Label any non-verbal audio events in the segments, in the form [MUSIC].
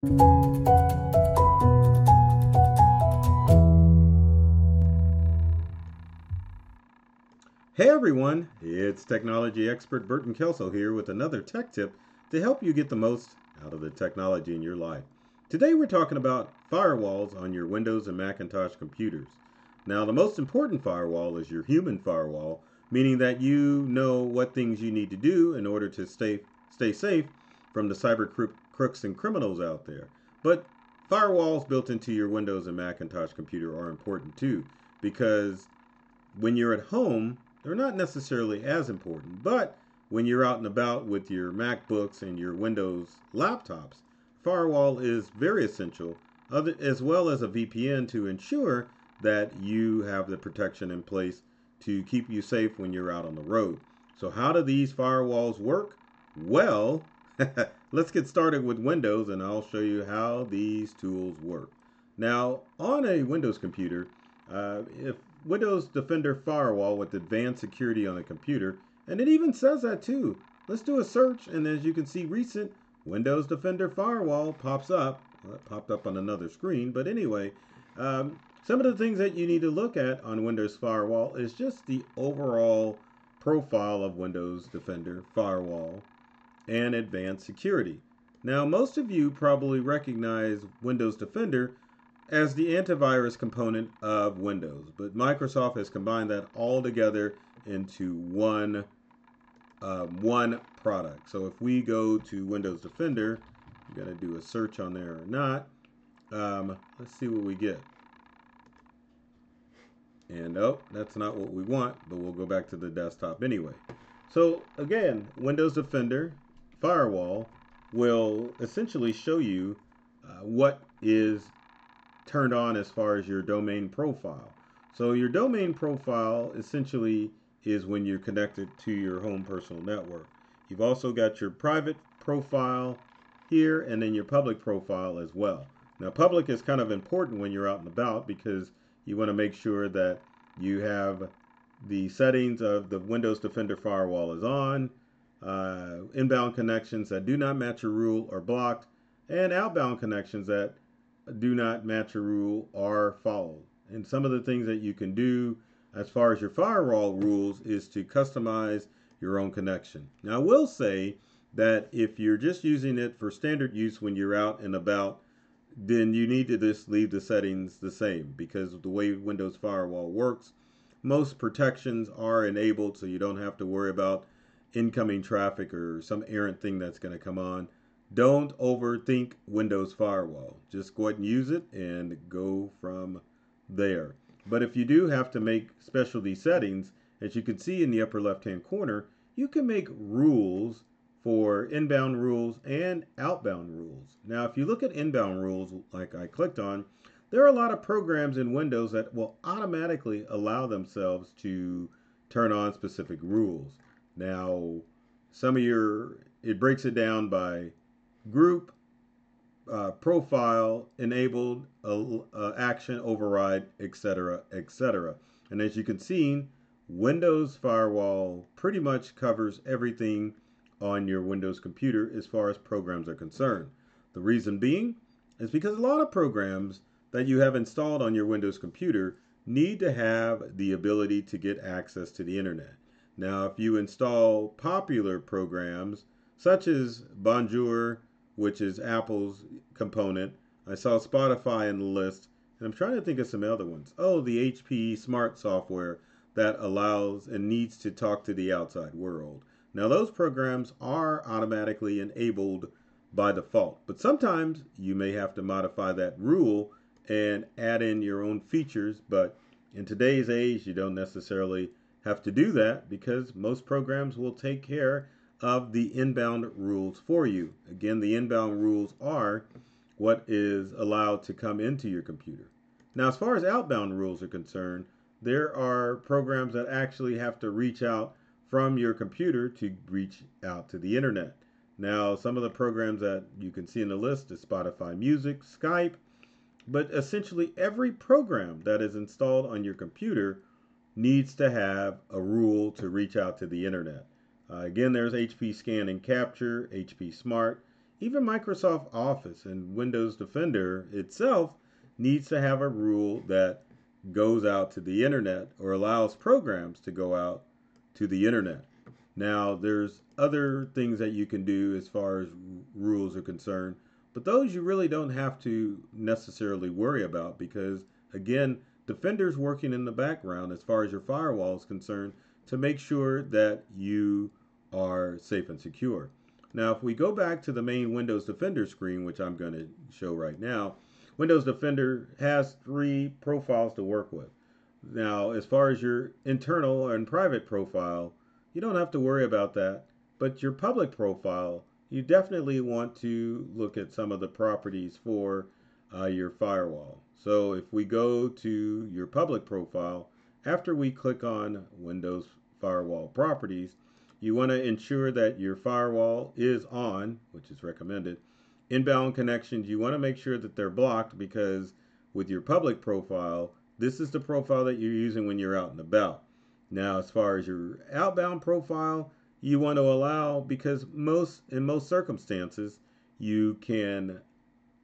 Hey everyone, it's technology expert Burton Kelso here with another tech tip to help you get the most out of the technology in your life. Today we're talking about firewalls on your Windows and Macintosh computers. Now, the most important firewall is your human firewall, meaning that you know what things you need to do in order to stay stay safe from the cyber crooks and criminals out there. But firewalls built into your Windows and Macintosh computer are important too because when you're at home, they're not necessarily as important, but when you're out and about with your MacBooks and your Windows laptops, firewall is very essential, as well as a VPN to ensure that you have the protection in place to keep you safe when you're out on the road. So, how do these firewalls work? Well, [LAUGHS] let's get started with Windows and I'll show you how these tools work. Now, on a Windows computer, uh, if Windows Defender Firewall with advanced security on the computer, and it even says that too. Let's do a search, and as you can see, recent Windows Defender Firewall pops up. Well, it popped up on another screen, but anyway, um, some of the things that you need to look at on Windows Firewall is just the overall profile of Windows Defender Firewall and advanced security. Now, most of you probably recognize Windows Defender as the antivirus component of Windows, but Microsoft has combined that all together into one uh, one product. So if we go to Windows Defender, I'm to do a search on there or not. Um, let's see what we get. And oh, that's not what we want, but we'll go back to the desktop anyway. So again, Windows Defender Firewall will essentially show you uh, what is turned on as far as your domain profile. So your domain profile essentially is when you're connected to your home personal network. You've also got your private profile here and then your public profile as well. Now public is kind of important when you're out and about because you want to make sure that you have the settings of the Windows Defender firewall is on, uh, inbound connections that do not match a rule are blocked, and outbound connections that do not match a rule are followed. And some of the things that you can do as far as your firewall rules is to customize your own connection. Now, I will say that if you're just using it for standard use when you're out and about, then you need to just leave the settings the same because the way Windows Firewall works. Most protections are enabled so you don't have to worry about incoming traffic or some errant thing that's going to come on. Don't overthink Windows Firewall. Just go ahead and use it and go from there. But if you do have to make specialty settings, as you can see in the upper left hand corner, you can make rules for inbound rules and outbound rules. Now, if you look at inbound rules, like I clicked on, there are a lot of programs in Windows that will automatically allow themselves to turn on specific rules. Now, some of your, it breaks it down by group, uh, profile, enabled, uh, uh, action, override, etc., etc. And as you can see, Windows Firewall pretty much covers everything on your Windows computer as far as programs are concerned. The reason being is because a lot of programs that you have installed on your Windows computer need to have the ability to get access to the internet. Now, if you install popular programs such as Bonjour, which is Apple's component. I saw Spotify in the list, and I'm trying to think of some other ones. Oh, the HP Smart software that allows and needs to talk to the outside world. Now, those programs are automatically enabled by default, but sometimes you may have to modify that rule and add in your own features. But in today's age, you don't necessarily have to do that because most programs will take care of the inbound rules for you. Again, the inbound rules are what is allowed to come into your computer. Now, as far as outbound rules are concerned, there are programs that actually have to reach out from your computer to reach out to the internet. Now, some of the programs that you can see in the list is Spotify Music, Skype, but essentially every program that is installed on your computer needs to have a rule to reach out to the internet. Uh, again, there's HP Scan and Capture, HP Smart, even Microsoft Office and Windows Defender itself needs to have a rule that goes out to the internet or allows programs to go out to the internet. Now, there's other things that you can do as far as rules are concerned, but those you really don't have to necessarily worry about because, again, Defender's working in the background as far as your firewall is concerned to make sure that you are safe and secure. Now, if we go back to the main Windows Defender screen, which I'm going to show right now, Windows Defender has three profiles to work with. Now, as far as your internal and private profile, you don't have to worry about that. But your public profile, you definitely want to look at some of the properties for uh, your firewall. So if we go to your public profile, after we click on Windows Firewall Properties, you want to ensure that your firewall is on, which is recommended. Inbound connections, you want to make sure that they're blocked because with your public profile, this is the profile that you're using when you're out and about. Now, as far as your outbound profile, you want to allow because most in most circumstances you can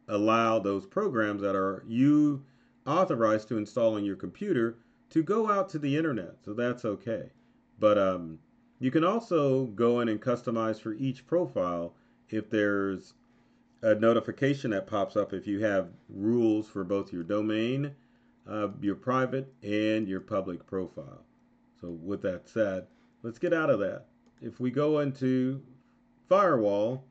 allow those programs that are you authorized to install on your computer to go out to the internet. So that's okay. But um, you can also go in and customize for each profile if there's a notification that pops up if you have rules for both your domain, uh, your private, and your public profile. So with that said, let's get out of that. If we go into firewall,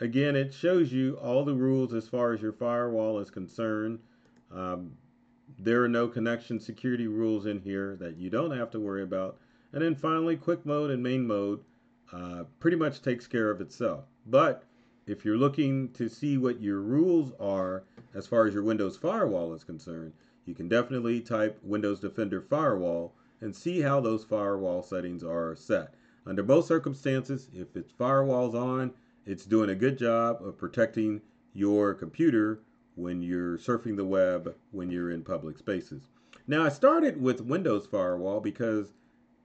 again, it shows you all the rules as far as your firewall is concerned. Um, there are no connection security rules in here that you don't have to worry about. And then finally, quick mode and main mode uh, pretty much takes care of itself. But if you're looking to see what your rules are as far as your Windows firewall is concerned, you can definitely type Windows Defender Firewall and see how those firewall settings are set. Under most circumstances, if its firewall's on, it's doing a good job of protecting your computer when you're surfing the web when you're in public spaces. Now, I started with Windows Firewall because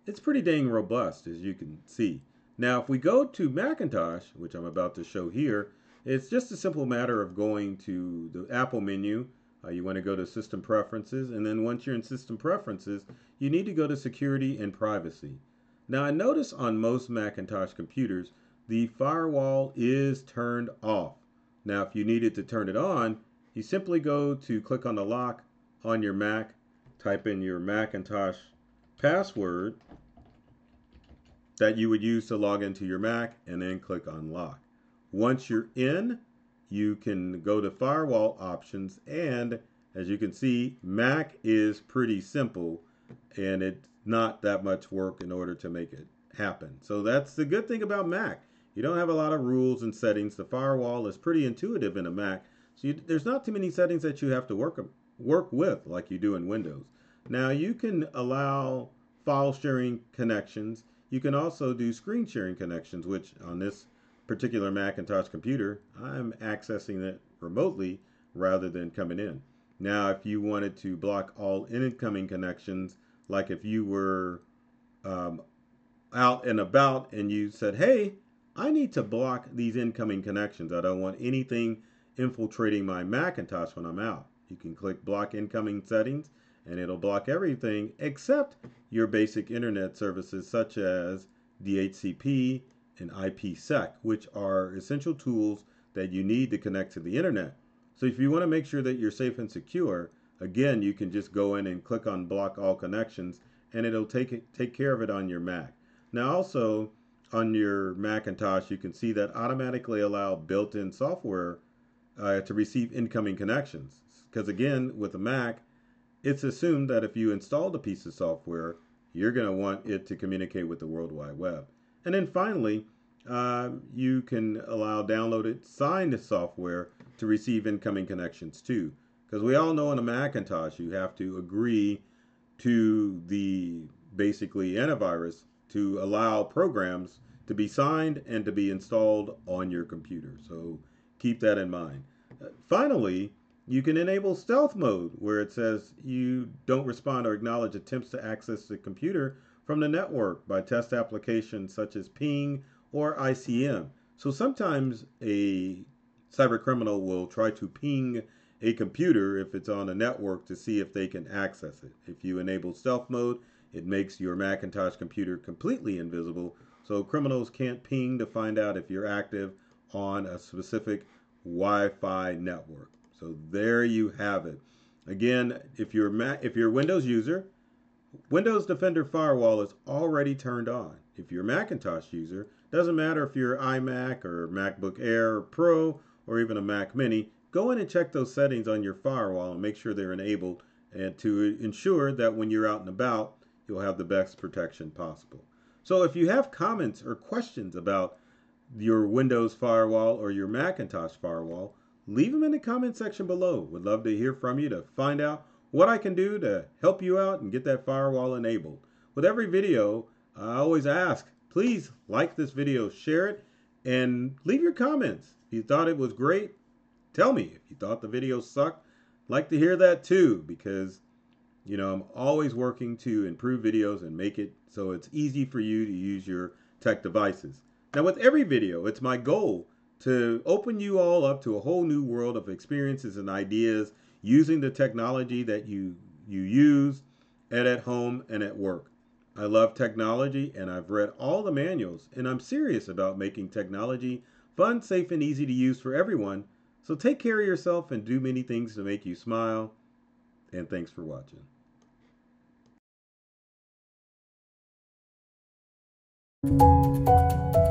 it's pretty dang robust, as you can see. Now, if we go to Macintosh, which I'm about to show here, it's just a simple matter of going to the Apple menu. Uh, you want to go to System Preferences, and then once you're in System Preferences, you need to go to Security and Privacy. Now, I notice on most Macintosh computers, the firewall is turned off. Now, if you needed to turn it on, you simply go to click on the lock on your Mac, type in your Macintosh password that you would use to log into your Mac and then click on lock. Once you're in, you can go to firewall options and as you can see, Mac is pretty simple and it's not that much work in order to make it happen. So that's the good thing about Mac. You don't have a lot of rules and settings. The firewall is pretty intuitive in a Mac. So you, there's not too many settings that you have to work work with like you do in Windows. Now you can allow file sharing connections. You can also do screen sharing connections, which on this particular Macintosh computer, I'm accessing it remotely rather than coming in. Now, if you wanted to block all incoming connections, like if you were um, out and about and you said, hey, I need to block these incoming connections. I don't want anything infiltrating my Macintosh when I'm out. You can click block incoming settings and it'll block everything except your basic internet services such as DHCP and IPsec, which are essential tools that you need to connect to the internet. So if you want to make sure that you're safe and secure, again, you can just go in and click on block all connections and it'll take take care of it on your Mac. Now also on your Macintosh, you can see that automatically allow built-in software uh, to receive incoming connections. Because again, with a Mac, it's assumed that if you installed a piece of software, you're going to want it to communicate with the World Wide Web. And then finally, uh, you can allow downloaded signed software to receive incoming connections too. Because we all know on a Macintosh, you have to agree to the basically antivirus to allow programs to be signed and to be installed on your computer. So keep that in mind. Uh, finally, you can enable stealth mode where it says you don't respond or acknowledge attempts to access the computer from the network by test applications such as ping or ICM. So sometimes a cyber criminal will try to ping a computer if it's on a network to see if they can access it. If you enable stealth mode, it makes your Macintosh computer completely invisible, so criminals can't ping to find out if you're active on a specific Wi-Fi network. So there you have it. Again, if you're Mac, if you're a Windows user, Windows Defender Firewall is already turned on. If you're a Macintosh user, doesn't matter if you're iMac or MacBook Air or Pro or even a Mac Mini, go in and check those settings on your firewall and make sure they're enabled and to ensure that when you're out and about, you'll have the best protection possible. So if you have comments or questions about your Windows firewall or your Macintosh firewall, leave them in the comment section below. Would love to hear from you to find out what I can do to help you out and get that firewall enabled. With every video, I always ask, please like this video, share it, and leave your comments. If you thought it was great, tell me. If you thought the video sucked, like to hear that too, because you know, I'm always working to improve videos and make it so it's easy for you to use your tech devices. Now, with every video, it's my goal to open you all up to a whole new world of experiences and ideas using the technology that you you use and at home and at work. I love technology and I've read all the manuals and I'm serious about making technology fun, safe and easy to use for everyone. So take care of yourself and do many things to make you smile. And thanks for watching. Música